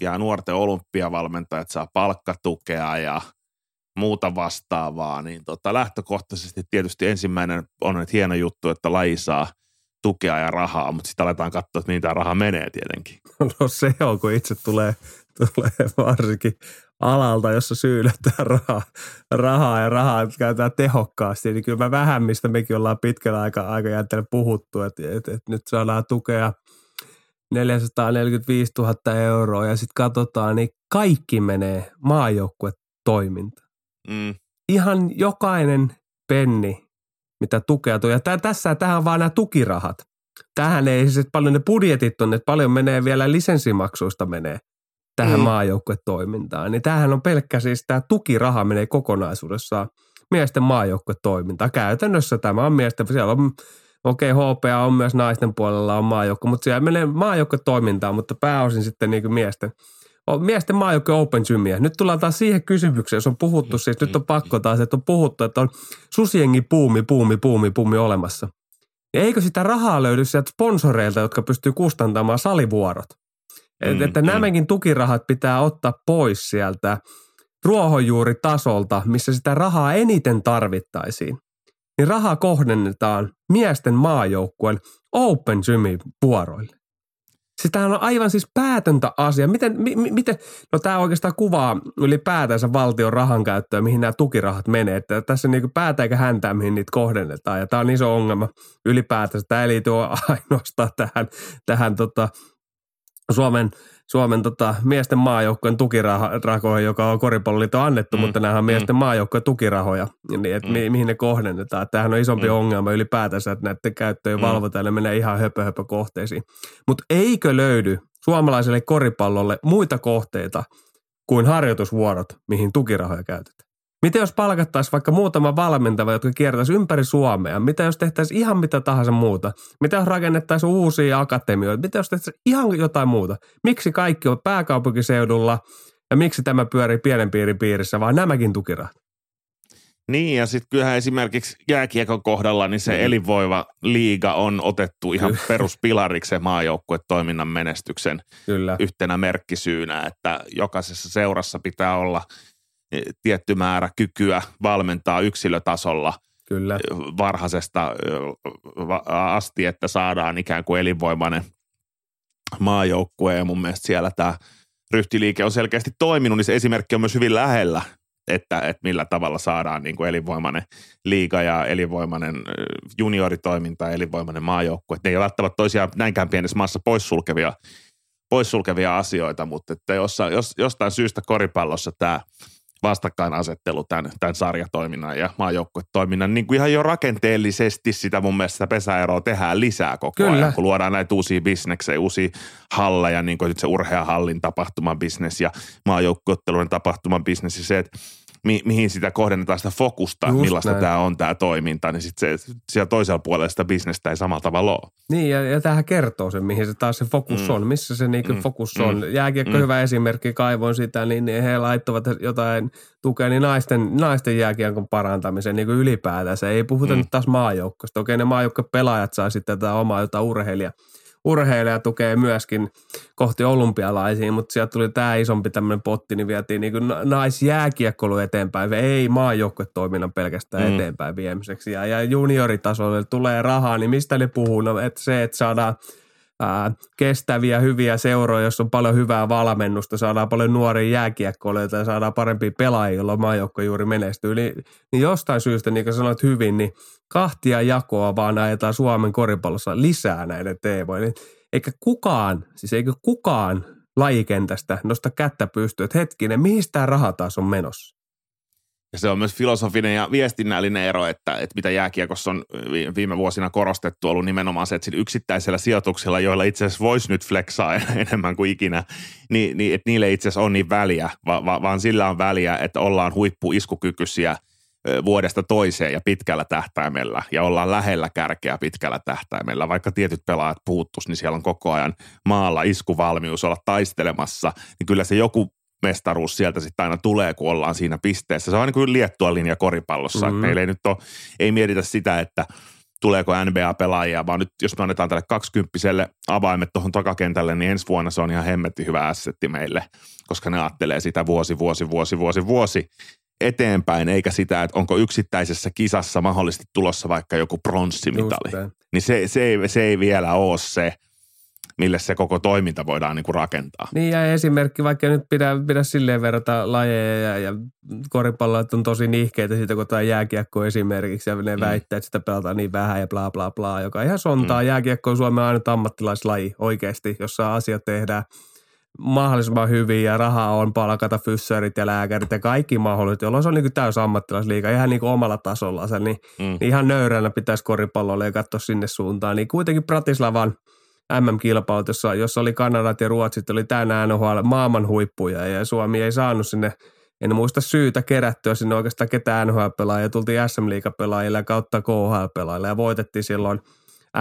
ja nuorten olympiavalmentajat saa palkkatukea ja – muuta vastaavaa, niin tota, lähtökohtaisesti tietysti ensimmäinen on että hieno juttu, että laji saa tukea ja rahaa, mutta sitten aletaan katsoa, että mihin tämä raha menee tietenkin. No se on, kun itse tulee, tulee varsinkin alalta, jossa syydetään rahaa, rahaa ja rahaa käytetään tehokkaasti, niin kyllä mä vähän, mistä mekin ollaan pitkällä aika, aika jänteellä puhuttu, että, että, että nyt saadaan tukea 445 000 euroa ja sitten katsotaan, niin kaikki menee maajoukkuetoimintaan. Mm. Ihan jokainen penni, mitä tukea tulee. Ja tässä tähän on vaan nämä tukirahat. Tähän ei siis paljon ne budjetit on, että paljon menee vielä lisenssimaksuista menee tähän mm. maajoukkuetoimintaan. Niin tämähän on pelkkä siis tämä tukiraha menee kokonaisuudessaan miesten maajoukkuetoimintaan. Käytännössä tämä on miesten, siellä on okei, okay, HPA on myös naisten puolella on maajoukko, mutta siellä menee maajoukkuetoimintaan, mutta pääosin sitten niin kuin miesten – on miesten maajoukko Open Gymia. Nyt tullaan taas siihen kysymykseen, jos on puhuttu, siis nyt on pakko taas, että on puhuttu, että on susiengi puumi, puumi, puumi, puumi olemassa. eikö sitä rahaa löydy sieltä sponsoreilta, jotka pystyy kustantamaan salivuorot? Mm, että mm. nämäkin tukirahat pitää ottaa pois sieltä ruohonjuuritasolta, missä sitä rahaa eniten tarvittaisiin. Niin raha kohdennetaan miesten maajoukkueen Open Gymin vuoroille. Sitä on aivan siis päätöntä asia. Miten, mi, miten, no tämä oikeastaan kuvaa ylipäätänsä valtion rahan käyttöä, mihin nämä tukirahat menee. Että tässä niin päätä eikä häntää, mihin niitä kohdennetaan. Ja tämä on iso ongelma ylipäätänsä. Tämä ei liity ainoastaan tähän, tähän tota, Suomen – Suomen tota, miesten maajoukkojen tukirahoja, joka on koripalloliitto annettu, mm. mutta nämä on miesten mm. maajoukkojen tukirahoja, niin että mm. mi, mihin ne kohdennetaan. Tämähän on isompi mm. ongelma ylipäätänsä, että näiden käyttöön mm. valvotaan ja ne menee ihan höpö, höpö kohteisiin. Mutta eikö löydy suomalaiselle koripallolle muita kohteita kuin harjoitusvuorot, mihin tukirahoja käytetään? Miten jos palkattaisiin vaikka muutama valmentava, jotka kiertäisi ympäri Suomea? Mitä jos tehtäisiin ihan mitä tahansa muuta? Mitä jos rakennettaisiin uusia akatemioita? Mitä jos tehtäisiin ihan jotain muuta? Miksi kaikki on pääkaupunkiseudulla ja miksi tämä pyörii pienen piirin piirissä, vaan nämäkin tukirahat? Niin, ja sitten kyllähän esimerkiksi jääkiekon kohdalla, niin se mm. elinvoiva liiga on otettu ihan Kyllä. peruspilariksi maajoukkuetoiminnan menestyksen Kyllä. yhtenä merkkisyynä, että jokaisessa seurassa pitää olla – tietty määrä kykyä valmentaa yksilötasolla Kyllä. varhaisesta asti, että saadaan ikään kuin elinvoimainen maajoukkue ja mun mielestä siellä tämä ryhtiliike on selkeästi toiminut, niin se esimerkki on myös hyvin lähellä, että, että millä tavalla saadaan niin kuin elinvoimainen liiga ja elinvoimainen junioritoiminta ja elinvoimainen maajoukkue. Ne ei ole välttämättä toisiaan näinkään pienessä maassa poissulkevia, poissulkevia asioita, mutta että jos, jos, jostain syystä koripallossa tämä – vastakkainasettelu tämän, tämän sarjatoiminnan ja maajoukkuetoiminnan. Niin kuin ihan jo rakenteellisesti sitä mun mielestä sitä pesäeroa tehdään lisää koko Kyllä. ajan, kun luodaan näitä uusia bisneksejä, uusia halleja, niin kuin nyt se urheahallin tapahtuman bisnes ja maajoukkueottelujen tapahtuman bisnes ja se, että mi- mihin sitä kohdennetaan sitä fokusta, Just millaista näin. tämä on tämä toiminta, niin sitten se, siellä toisella puolella sitä bisnestä ei samalla tavalla ole. Niin, ja, ja tämähän kertoo sen, mihin se taas se fokus mm. on, missä se niinku mm. fokus on. Mm. Jääkiekko mm. hyvä esimerkki, kaivoin sitä, niin, he laittavat jotain tukea niin naisten, naisten jääkiekon parantamiseen niin ylipäätään. Se ei puhuta mm. nyt taas maajoukkosta. Okei, ne maajoukko-pelaajat saa sitten tätä omaa jotain urheilijaa urheilija tukee myöskin kohti olympialaisiin, mutta sieltä tuli tämä isompi tämmöinen potti, niin vietiin niin kuin naisjääkiekkoilu eteenpäin, ei maajoukkuetoiminnan pelkästään mm. eteenpäin viemiseksi. Ja, ja junioritasolle tulee rahaa, niin mistä ne puhuu? No, että se, että saadaan – ää, kestäviä, hyviä seuroja, jossa on paljon hyvää valmennusta, saadaan paljon nuoria jääkiekkoilijoita ja saadaan parempia pelaajia, joilla maajoukko juuri menestyy. Niin, niin jostain syystä, niin kuin sanoit hyvin, niin kahtia jakoa vaan ajetaan Suomen koripallossa lisää näiden teemoja. Eikä kukaan, siis eikö kukaan lajikentästä nosta kättä pystyä, että hetkinen, mihin tämä raha taas on menossa? Ja se on myös filosofinen ja viestinnällinen ero, että, että mitä jääkiekossa on viime vuosina korostettu ollut nimenomaan se, että yksittäisellä sijoituksella, joilla itse asiassa voisi nyt flexaa enemmän kuin ikinä, niin, niin että niille itse asiassa on niin väliä, va, va, vaan sillä on väliä, että ollaan huippuiskukykyisiä vuodesta toiseen ja pitkällä tähtäimellä ja ollaan lähellä kärkeä pitkällä tähtäimellä. Vaikka tietyt pelaajat puuttus, niin siellä on koko ajan maalla iskuvalmius olla taistelemassa, niin kyllä se joku mestaruus sieltä sitten aina tulee, kun ollaan siinä pisteessä. Se on niin kuin liettua linja koripallossa. Mm-hmm. meillä ei nyt ole, ei mietitä sitä, että tuleeko NBA-pelaajia, vaan nyt jos me annetaan tälle kaksikymppiselle avaimet tuohon takakentälle, niin ensi vuonna se on ihan hemmetti hyvä assetti meille, koska ne ajattelee sitä vuosi, vuosi, vuosi, vuosi, vuosi eteenpäin, eikä sitä, että onko yksittäisessä kisassa mahdollisesti tulossa vaikka joku pronssimitali. Niin se, se, ei, se ei vielä ole se, mille se koko toiminta voidaan niin kuin rakentaa. Niin ja esimerkki, vaikka nyt pidä, pidä silleen verrata lajeja ja, ja koripalloa on tosi nihkeitä siitä, kun tämä jääkiekko esimerkiksi ja ne mm. väittää, että sitä pelataan niin vähän ja bla bla bla, joka ihan sontaa. Mm. Jääkiekko on Suomen ainut ammattilaislaji oikeasti, jossa asiat tehdään mahdollisimman hyvin ja rahaa on palkata fyssarit ja lääkärit ja kaikki mahdolliset, jolloin se on niin täys ammattilaisliiga ihan niin kuin omalla tasolla. Niin, mm. niin ihan nöyränä pitäisi koripallolle ja katsoa sinne suuntaan. Niin kuitenkin Bratislavan – MM-kilpailut, jossa, jossa oli Kanadat ja Ruotsit, oli täynnä NHL maailman huippuja ja Suomi ei saanut sinne, en muista syytä kerättyä sinne oikeastaan ketään NHL-pelaajia, tultiin sm pelaajille kautta KHL-pelaajille ja voitettiin silloin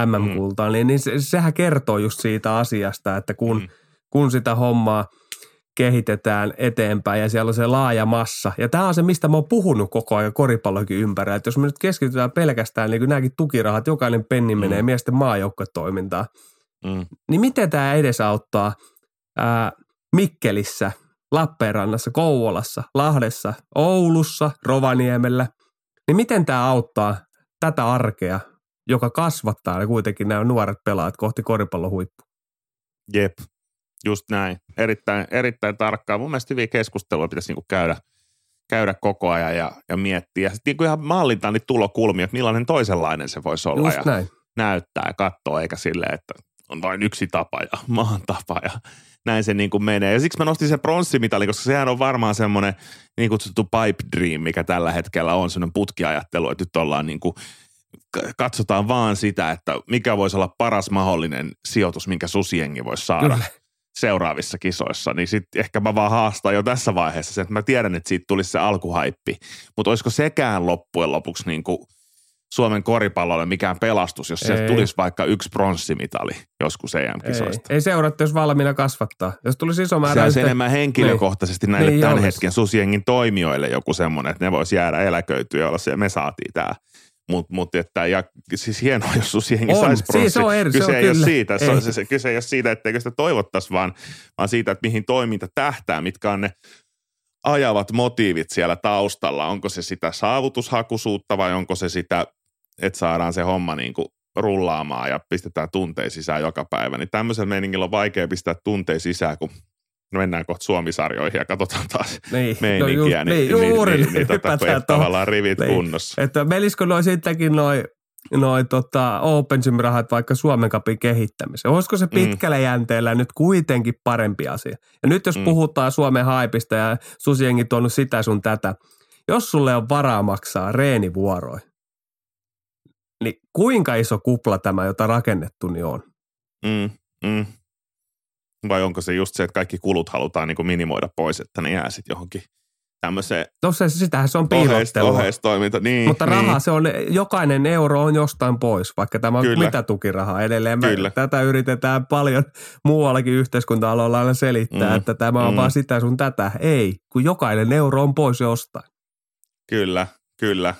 MM-kultaan, mm. niin, niin se, sehän kertoo just siitä asiasta, että kun, mm. kun sitä hommaa kehitetään eteenpäin ja siellä on se laaja massa. Ja tämä on se, mistä mä oon puhunut koko ajan koripallokin ympärillä. Että jos me nyt keskitytään pelkästään niin kuin nämäkin tukirahat, jokainen penni menee mm. miesten maajoukkatoimintaan, mm. niin miten tämä edesauttaa ää, Mikkelissä, Lappeenrannassa, Kouvolassa, Lahdessa, Oulussa, Rovaniemellä, niin miten tämä auttaa tätä arkea, joka kasvattaa ja kuitenkin nämä nuoret pelaat kohti koripallohuippua? Jep, just näin. Erittäin, erittäin tarkkaa. Mun mielestä hyviä keskustelua pitäisi niinku käydä, käydä koko ajan ja, ja miettiä. Sitten niinku ihan mallintaa niitä tulokulmia, että millainen toisenlainen se voisi olla. Just ja näin. näyttää ja katsoa, eikä silleen, että on vain yksi tapa ja maan tapa ja näin se niin kuin menee. Ja siksi mä nostin sen pronssimitalin, koska sehän on varmaan semmoinen niin kutsuttu pipe dream, mikä tällä hetkellä on semmoinen putkiajattelu, että nyt ollaan niin kuin, katsotaan vaan sitä, että mikä voisi olla paras mahdollinen sijoitus, minkä susiengi voisi saada. Kyllä seuraavissa kisoissa, niin sitten ehkä mä vaan haastan jo tässä vaiheessa sen, että mä tiedän, että siitä tulisi se alkuhaippi. Mutta olisiko sekään loppujen lopuksi niin kuin Suomen koripallolle mikään pelastus, jos sieltä tulisi vaikka yksi pronssimitali joskus EM-kisoista. Ei, ei seuratta, jos valmiina kasvattaa. Jos tulisi iso määrä... Se olisi yhtä... enemmän henkilökohtaisesti niin. näille niin, tämän hetken susiengin toimijoille joku semmoinen, että ne voisi jäädä eläköityä ja olla se, me saatiin tämä. Mutta mut, että, ja siis hienoa, jos susiengi saisi pronssi. Siis on eri, kyse, se ei ole siitä, ei. Se, se, kyse ei ole siitä, etteikö sitä toivottaisi, vaan, vaan siitä, että mihin toiminta tähtää, mitkä on ne ajavat motiivit siellä taustalla. Onko se sitä saavutushakuisuutta vai onko se sitä että saadaan se homma niin kuin rullaamaan ja pistetään tunteja sisään joka päivä. Niin tämmöisellä meiningillä on vaikea pistää tunteja sisään, kun mennään kohta Suomisarjoihin ja katsotaan taas niin. meininkiä, no niin, niin, juuri, niin, niin, niin tota, tavallaan rivit niin. kunnossa. Että melisikö noin sittenkin noin noi tota Open Gym-rahat vaikka Suomen Cupin kehittämiseen? Olisiko se mm. pitkällä mm. jänteellä nyt kuitenkin parempi asia? Ja nyt jos mm. puhutaan Suomen haipista ja Susiengi tuonut sitä sun tätä, jos sulle on varaa maksaa reenivuoroja, niin kuinka iso kupla tämä, jota rakennettu, niin on? Mm, mm. Vai onko se just se, että kaikki kulut halutaan niin kuin minimoida pois, että ne jää sitten johonkin tämmöiseen no se, sitähän se on piilottelua. Oheistoiminta, niin. Mutta raha, niin. se on, jokainen euro on jostain pois, vaikka tämä on Kyllä. mitä tukirahaa edelleen. Kyllä. tätä yritetään paljon muuallakin yhteiskunta-aloilla aina selittää, mm. että tämä on mm. vaan sitä sun tätä. Ei, kun jokainen euro on pois jostain. Kyllä, kyllä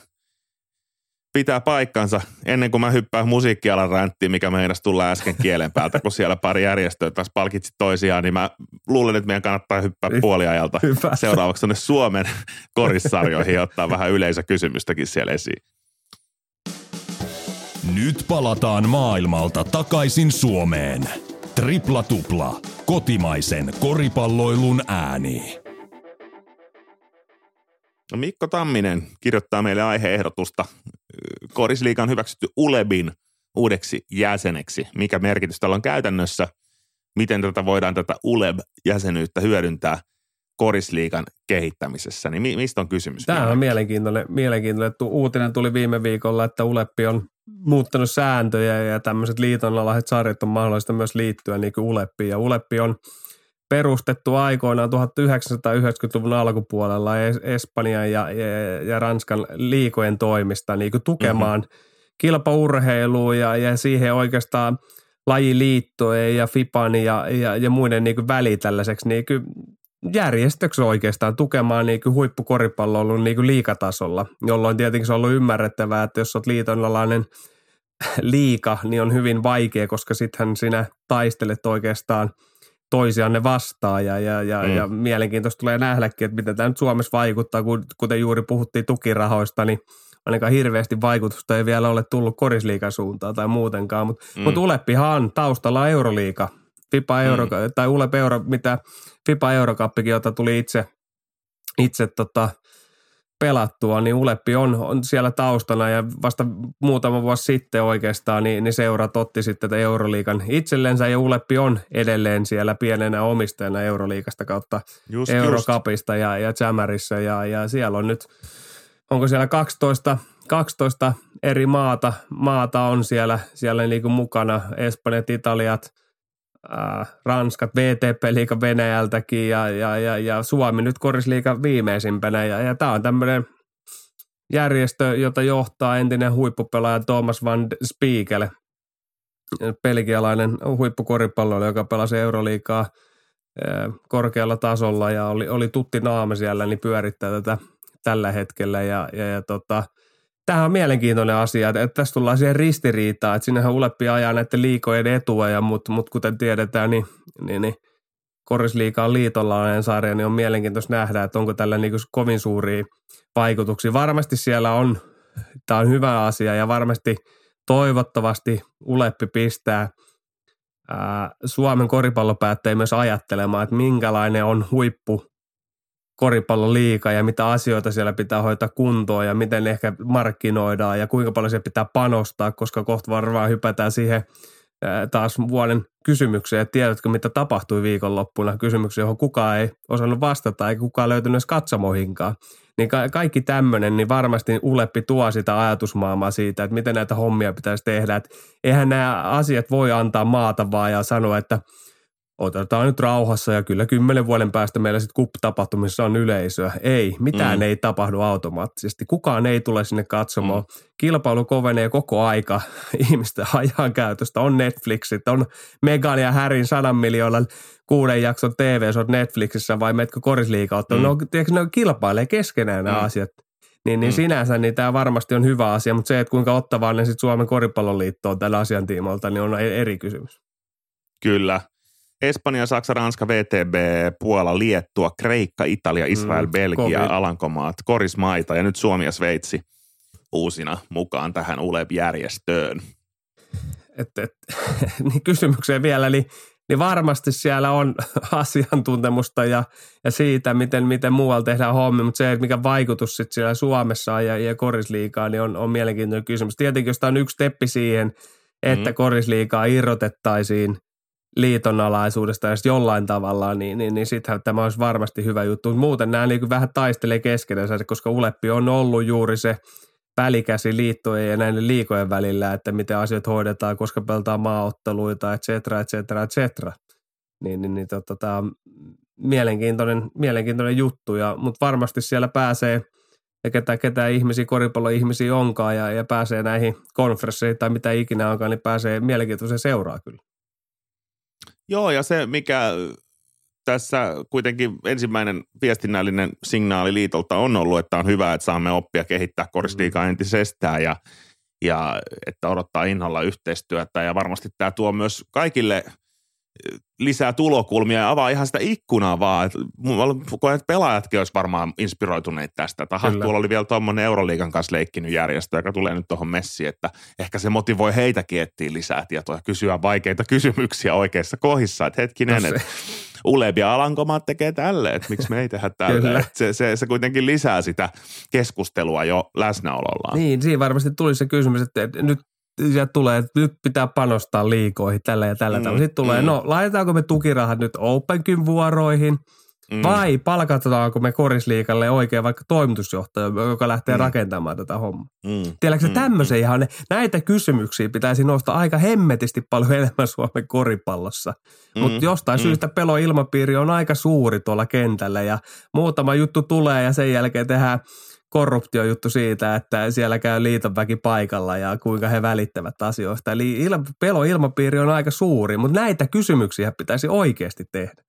pitää paikkansa ennen kuin mä hyppään musiikkialan ränttiin, mikä meinasi tulla äsken kielen päältä, kun siellä pari järjestöä taas palkitsi toisiaan, niin mä luulen, että meidän kannattaa hyppää puoliajalta seuraavaksi tuonne Suomen korissarjoihin ja ottaa vähän yleisökysymystäkin siellä esiin. Nyt palataan maailmalta takaisin Suomeen. Tripla tupla, kotimaisen koripalloilun ääni. No Mikko Tamminen kirjoittaa meille aiheehdotusta. Korisliiga on hyväksytty Ulebin uudeksi jäseneksi. Mikä merkitys tällä on käytännössä? Miten tätä voidaan tätä Uleb-jäsenyyttä hyödyntää Korisliigan kehittämisessä? Niin mistä on kysymys? Tämä on mielenkiintoinen. mielenkiintoinen. Uutinen tuli viime viikolla, että Uleppi on muuttanut sääntöjä ja tämmöiset liitonalaiset sarjat on mahdollista myös liittyä niin kuin Uleppiin. Ja Uleppi on – perustettu aikoinaan 1990-luvun alkupuolella Espanjan ja, ja, ja Ranskan liikojen toimista niin kuin tukemaan mm-hmm. kilpaurheilua ja, ja siihen oikeastaan lajiliittojen ja FIPAN ja, ja, ja muiden niin kuin väli tällaiseksi niin kuin järjestöksi oikeastaan tukemaan niin kuin huippukoripalloilun niin kuin liikatasolla, jolloin tietenkin se on ollut ymmärrettävää, että jos olet liitonalainen liika, niin on hyvin vaikea, koska sittenhän sinä taistelet oikeastaan – toisianne vastaan ja, ja, ja, mm. ja mielenkiintoista tulee nähdäkin, että miten tämä nyt Suomessa vaikuttaa, kun, kuten juuri puhuttiin tukirahoista, niin ainakaan hirveästi vaikutusta ei vielä ole tullut korisliikan suuntaan tai muutenkaan, mutta mm. mut Uleppihan on taustalla Euroliiga, FIPA Euro, mm. tai Ulep Euro, mitä FIPA Eurokappikin, jota tuli itse, itse tota, pelattua, niin Uleppi on, on siellä taustana ja vasta muutama vuosi sitten oikeastaan niin, niin seurat otti sitten tätä Euroliikan itsellensä ja Uleppi on edelleen siellä pienenä omistajana Euroliikasta kautta just, Eurokapista just. ja, ja ja, ja siellä on nyt, onko siellä 12, 12 eri maata, maata on siellä, siellä niin kuin mukana, Espanjat, Italiat – äh, Ranskat, VTP-liiga Venäjältäkin ja, ja, ja, ja Suomi nyt korisliiga viimeisimpänä. Ja, ja tämä on tämmöinen järjestö, jota johtaa entinen huippupelaaja Thomas van Spiegel, belgialainen huippukoripalloilija, joka pelasi Euroliikaa korkealla tasolla ja oli, oli tutti naama siellä, niin pyörittää tätä tällä hetkellä ja, ja, ja tota, Tämähän on mielenkiintoinen asia, että, tässä tullaan siihen ristiriitaan, että sinnehän Uleppi ajaa näiden liikojen etua, mutta mut kuten tiedetään, niin, niin, niin Korisliika on liitollainen sarja, niin on mielenkiintoista nähdä, että onko tällä niin kovin suuria vaikutuksia. Varmasti siellä on, tämä on hyvä asia ja varmasti toivottavasti Uleppi pistää ää, Suomen koripallopäättäjiä myös ajattelemaan, että minkälainen on huippu koripallon liika ja mitä asioita siellä pitää hoitaa kuntoon ja miten ehkä markkinoidaan ja kuinka paljon se pitää panostaa, koska kohta varmaan hypätään siihen taas vuoden kysymykseen, että tiedätkö mitä tapahtui viikonloppuna, kysymyksiä, johon kukaan ei osannut vastata eikä kukaan löytynyt edes katsomohinkaan. Niin ka- kaikki tämmöinen, niin varmasti Uleppi tuo sitä ajatusmaailmaa siitä, että miten näitä hommia pitäisi tehdä. Että eihän nämä asiat voi antaa maata vaan ja sanoa, että – otetaan nyt rauhassa ja kyllä kymmenen vuoden päästä meillä sitten kuppitapahtumissa on yleisöä. Ei, mitään mm. ei tapahdu automaattisesti. Kukaan ei tule sinne katsomaan. Mm. Kilpailu kovenee koko aika ihmisten ajan käytöstä. On Netflixit, on Megan ja Härin sadan miljoonan kuuden jakson tv on Netflixissä vai metkö korisliikautta. Mm. No, tiedätkö, ne kilpailee keskenään nämä mm. asiat. Niin, niin mm. sinänsä niin tämä varmasti on hyvä asia, mutta se, että kuinka ottavaa ne sitten Suomen koripalloliitto on tällä asiantiimoilta, niin on eri kysymys. Kyllä. Espanja, Saksa, Ranska, VTB, Puola, Liettua, Kreikka, Italia, Israel, mm, Belgia, COVID. Alankomaat, Korismaita ja nyt Suomi ja Sveitsi uusina mukaan tähän ULEB-järjestöön. Et, et, niin kysymykseen vielä, niin, niin varmasti siellä on asiantuntemusta ja, ja siitä, miten, miten muualla tehdään hommi, mutta se, että mikä vaikutus sitten siellä Suomessa ja, ja korisliikaa, niin on, on mielenkiintoinen kysymys. Tietenkin, jos tämä on yksi steppi siihen, että mm. korisliikaa irrotettaisiin – liiton alaisuudesta edes jollain tavalla, niin, niin, niin sittenhän tämä olisi varmasti hyvä juttu. Muuten nämä niin vähän taistelee keskenänsä, koska Uleppi on ollut juuri se välikäsi liittojen ja näiden liikojen välillä, että miten asiat hoidetaan, koska pelataan maaotteluita, et cetera, et cetera, et cetera. Niin, niin, niin tota, tämä on mielenkiintoinen, mielenkiintoinen juttu, ja, mutta varmasti siellä pääsee ja ketä, ketä ihmisiä, koripalloihmisiä onkaan ja, ja pääsee näihin konferensseihin tai mitä ikinä onkaan, niin pääsee mielenkiintoisen seuraa kyllä. Joo, ja se mikä tässä kuitenkin ensimmäinen viestinnällinen signaali liitolta on ollut, että on hyvä, että saamme oppia kehittää korisliikaa mm. entisestään ja, ja että odottaa innolla yhteistyötä ja varmasti tämä tuo myös kaikille lisää tulokulmia ja avaa ihan sitä ikkunaa vaan. Koen, että pelaajatkin olisi varmaan inspiroituneet tästä. Taha, tuolla oli vielä tuommoinen Euroliigan kanssa leikkinyt järjestö, joka tulee nyt tuohon messiin, että ehkä se motivoi heitäkin etsiä lisää tietoa ja kysyä vaikeita kysymyksiä oikeissa kohdissa. Että hetkinen, no että Uleb ja Alankomaat tekee tälle, että miksi me ei tehdä tälle. Se, se, se, kuitenkin lisää sitä keskustelua jo läsnäolollaan. Niin, siinä varmasti tuli se kysymys, että nyt ja tulee, että nyt pitää panostaa liikoihin tällä ja tällä mm, tavalla. Sitten tulee, mm. no laitetaanko me tukirahat nyt Openkyn vuoroihin mm. vai palkataanko me korisliikalle oikein vaikka toimitusjohtaja, joka lähtee mm. rakentamaan tätä hommaa. Mm. Tiedätkö mm. tämmöisiä mm. ihan, näitä kysymyksiä pitäisi nostaa aika hemmetisti paljon enemmän Suomen koripallossa. Mm. Mutta jostain mm. syystä peloilmapiiri on aika suuri tuolla kentällä ja muutama juttu tulee ja sen jälkeen tehdään – korruptiojuttu siitä, että siellä käy liiton väki paikalla ja kuinka he välittävät asioista. Eli il, peloilmapiiri on aika suuri, mutta näitä kysymyksiä pitäisi oikeasti tehdä.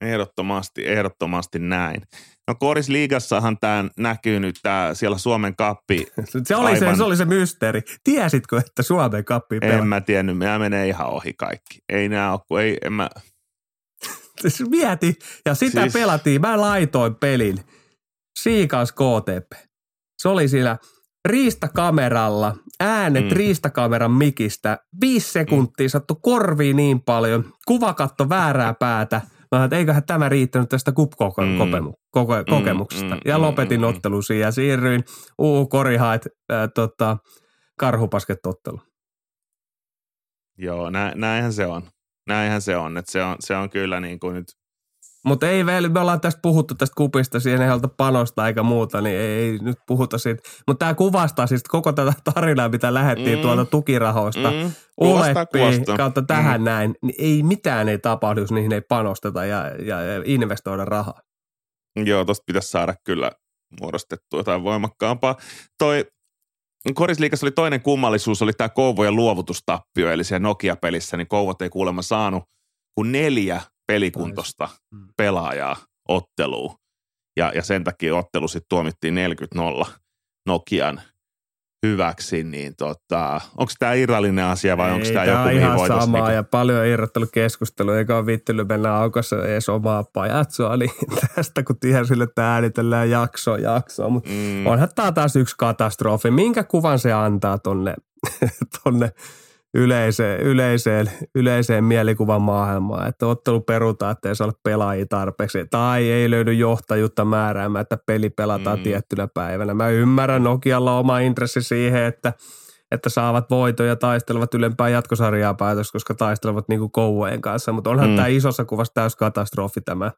Ehdottomasti, ehdottomasti näin. No Korisliigassahan tämä näkyy nyt tää, siellä Suomen kappi. se, oli aivan... se, se oli se mysteeri. Tiesitkö, että Suomen kappi pelaa? En mä tiennyt, mä menee ihan ohi kaikki. Ei nää ole, kun ei, en mä... Mieti, ja sitä siis... pelattiin, mä laitoin pelin – Siikans KTP. Se oli siellä riistakameralla, äänet mm. riistakameran mikistä, viisi sekuntia mm. sattu korviin niin paljon, kuvakatto väärää päätä. Mä että eiköhän tämä riittänyt tästä kup-kokemuksesta. Mm. Mm. Ja lopetin mm. ottelun ja siirryin uu korihaet äh, tota, karhupasketottelu. Joo, nä, näinhän se on. Näinhän se on, että se on, se on kyllä niin kuin nyt mutta ei vielä, me ollaan tästä puhuttu tästä kupista, siihen ei haluta panostaa eikä muuta, niin ei, ei nyt puhuta siitä. Mutta tämä kuvastaa siis koko tätä tarinaa, mitä lähettiin mm. tuolta tukirahoista mm. Uleppiin kautta tähän mm. näin. Niin ei mitään ei tapahdu, jos niihin ei panosteta ja, ja, ja investoida rahaa. Joo, tosta pitäisi saada kyllä muodostettua jotain voimakkaampaa. Toi Korisliikassa oli toinen kummallisuus, oli tämä Kouvojen luovutustappio, eli siellä Nokia-pelissä, niin Kouvot ei kuulemma saanut kuin neljä pelikuntosta mm. pelaajaa otteluun. Ja, ja sen takia ottelu sitten tuomittiin 40-0 Nokian hyväksi, niin tota, onko tämä irrallinen asia vai onko tämä joku, ihan mihin samaa niinku... ja paljon irrottanut keskustelua, eikä ole viittely mennä aukossa edes omaa pajatsoa, niin tästä kun tiedän sille, että äänitellään jaksoa jaksoa, mutta mm. onhan tämä taas yksi katastrofi. Minkä kuvan se antaa tonne, tonne yleiseen, yleiseen, yleiseen mielikuvan maailmaan, että ottelu perutaan, että ei saa olla pelaajia tarpeeksi, tai ei löydy johtajuutta määräämään, että peli pelataan mm. tiettynä päivänä. Mä ymmärrän Nokialla oma intressi siihen, että, että saavat voitoja ja taistelevat ylempää jatkosarjaa päätös, koska taistelevat niin kuin kanssa, mutta onhan mm. tämä isossa kuvassa täys katastrofi tämä,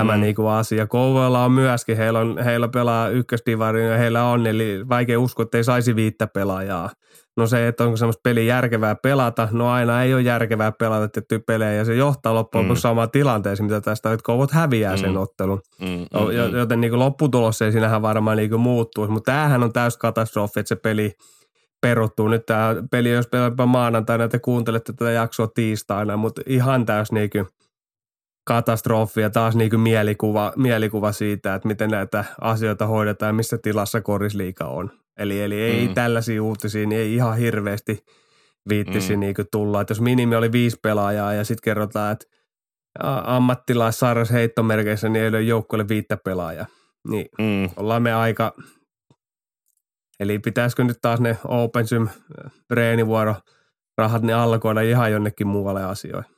tämä mm. niinku asia. Kouvoilla on myöskin, heillä, on, heillä pelaa ykkösdivari ja heillä on, eli vaikea uskoa, että ei saisi viittä pelaajaa. No se, että onko semmoista peliä järkevää pelata, no aina ei ole järkevää pelata tiettyjä pelejä ja se johtaa loppujen lopuksi mm. samaan tilanteeseen, mitä tästä, että Kouvot häviää mm. sen ottelun. Mm, mm, mm. Joten niin lopputulos ei sinähän varmaan niin muuttuisi, mutta tämähän on täys katastrofi, että se peli peruttuu. Nyt tämä peli, jos pelaa maanantaina, että kuuntelette tätä jaksoa tiistaina, mutta ihan täys niin kuin katastrofi ja taas niin kuin mielikuva, mielikuva siitä, että miten näitä asioita hoidetaan ja missä tilassa korisliika on. Eli, eli ei mm. tällaisia uutisia, niin ei ihan hirveästi viittisi mm. niin tulla. Että jos minimi oli viisi pelaajaa ja sitten kerrotaan, että ammattilaissarjas heittomerkeissä niin ei ole joukkoille viittä pelaajaa. Niin mm. ollaan me aika, eli pitäisikö nyt taas ne Open Sim reenivuoro rahat niin alkoida ihan jonnekin muualle asioihin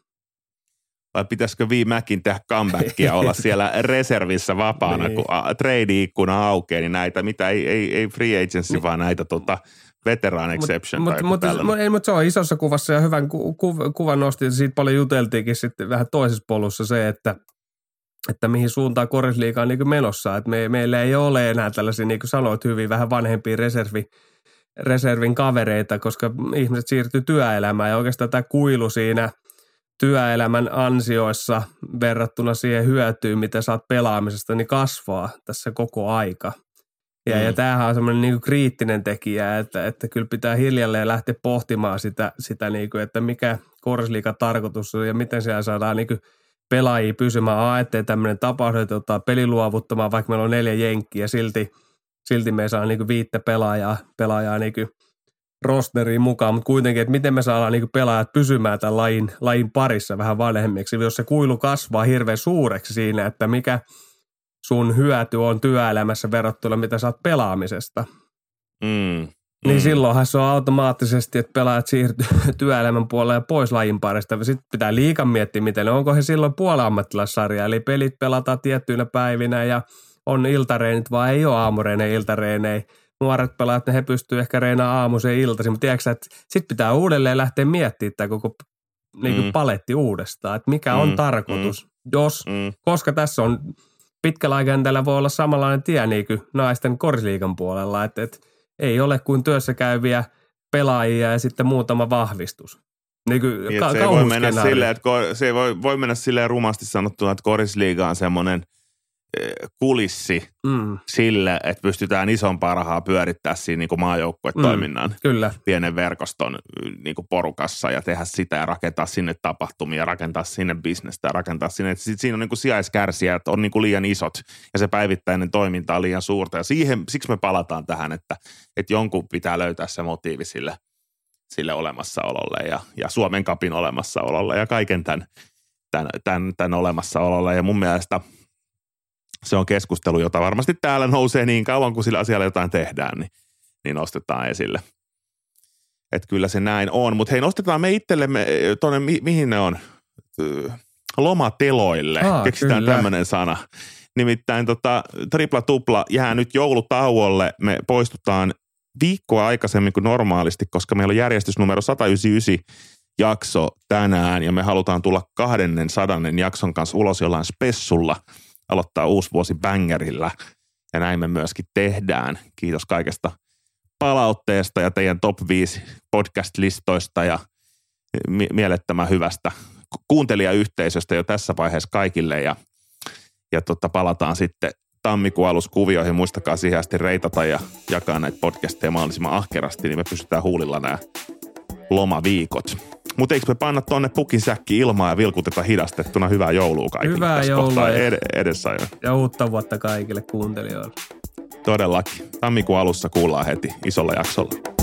vai pitäisikö viimekin tehdä comebackia olla siellä reservissä vapaana, niin. kun trade-ikkuna aukeaa, niin näitä, mitä ei, ei, ei free agency, niin. vaan näitä tota, veteran exception. Mutta mut, mut, mut se on isossa kuvassa ja hyvän ku, ku, kuvan nosti, siitä paljon juteltiinkin sitten vähän toisessa polussa se, että että mihin suuntaan korisliiga on niin menossa. Että me, meillä ei ole enää tällaisia, niin kuin sanoit hyvin, vähän vanhempia reservi, reservin kavereita, koska ihmiset siirtyy työelämään ja oikeastaan tämä kuilu siinä – työelämän ansioissa verrattuna siihen hyötyyn, mitä saat pelaamisesta, niin kasvaa tässä koko aika. Ja, mm. ja tämähän on semmoinen niin kriittinen tekijä, että, että kyllä pitää hiljalleen lähteä pohtimaan sitä, sitä niin kuin, että mikä korsliikan tarkoitus on ja miten siellä saadaan niin kuin pelaajia pysymään. A, ettei tämmöinen tapahdu, että ottaa peli luovuttamaan, vaikka meillä on neljä jenkkiä, silti, silti me saa niin kuin viittä pelaajaa, pelaajaa niin kuin rosteriin mukaan, mutta kuitenkin, että miten me saadaan niin pelaajat pysymään tämän lajin, lajin parissa vähän vanhemmiksi, jos se kuilu kasvaa hirveän suureksi siinä, että mikä sun hyöty on työelämässä verrattuna, mitä saat pelaamisesta. Mm. Niin mm. silloinhan se on automaattisesti, että pelaajat siirtyy työelämän puolelle pois lajin parista. Sitten pitää liikan miettiä, miten onko he silloin puolammattilaissarja, eli pelit pelataan tiettyinä päivinä ja on iltareenit vai ei ole aamureenejä iltareenejä nuoret pelaajat, ne he pystyy ehkä reinaamaan aamuisen iltaisin, mutta tiedätkö että sitten pitää uudelleen lähteä miettimään tämä koko niin kuin mm. paletti uudestaan, että mikä mm. on tarkoitus, mm. jos, mm. koska tässä on pitkällä aikajänteellä voi olla samanlainen tie niin kuin naisten korisliikan puolella, että, että ei ole kuin työssä käyviä pelaajia ja sitten muutama vahvistus. Niin kuin niin, ka- se, ei voi mennä silleen, että se voi, voi mennä silleen rumasti sanottuna, että korisliiga on semmoinen – kulissi mm. sille, että pystytään isompaa rahaa pyörittää siinä niin maajoukkuetoiminnan mm, kyllä. pienen verkoston niin kuin porukassa ja tehdä sitä ja rakentaa sinne tapahtumia, rakentaa sinne bisnestä ja rakentaa sinne. Että siinä on niin kuin että on niin kuin liian isot ja se päivittäinen toiminta on liian suurta ja siihen, siksi me palataan tähän, että, että jonkun pitää löytää se motiivi sille, sille olemassaololle ja, ja Suomen kapin olemassaololle ja kaiken tämän, tämän, tämän, tämän olemassaololle ja mun mielestä – se on keskustelu, jota varmasti täällä nousee niin kauan, kun sillä asialla jotain tehdään, niin, niin nostetaan esille. Että kyllä se näin on. Mutta hei, nostetaan me itsellemme tuonne, mi, mihin ne on, lomateloille. Aa, Keksitään tämmöinen sana. Nimittäin tota, tripla tupla jää nyt joulutauolle. Me poistutaan viikkoa aikaisemmin kuin normaalisti, koska meillä on järjestys numero 199 jakso tänään ja me halutaan tulla 200 jakson kanssa ulos jollain spessulla – aloittaa uusi vuosi bängerillä. Ja näin me myöskin tehdään. Kiitos kaikesta palautteesta ja teidän top 5 podcast-listoista ja mielettömän hyvästä kuuntelijayhteisöstä jo tässä vaiheessa kaikille. Ja, ja tota, palataan sitten tammikuun aluskuvioihin. Muistakaa siihen asti reitata ja jakaa näitä podcasteja mahdollisimman ahkerasti, niin me pystytään huulilla nämä lomaviikot. Mutta eikö me panna tonne pukisäkki ilmaa ja vilkuteta hidastettuna hyvää joulua kaikille Hyvää tässä joulua ja- ed- edessä jo. Ja uutta vuotta kaikille kuuntelijoille. Todellakin. Tammikuun alussa kuullaan heti isolla jaksolla.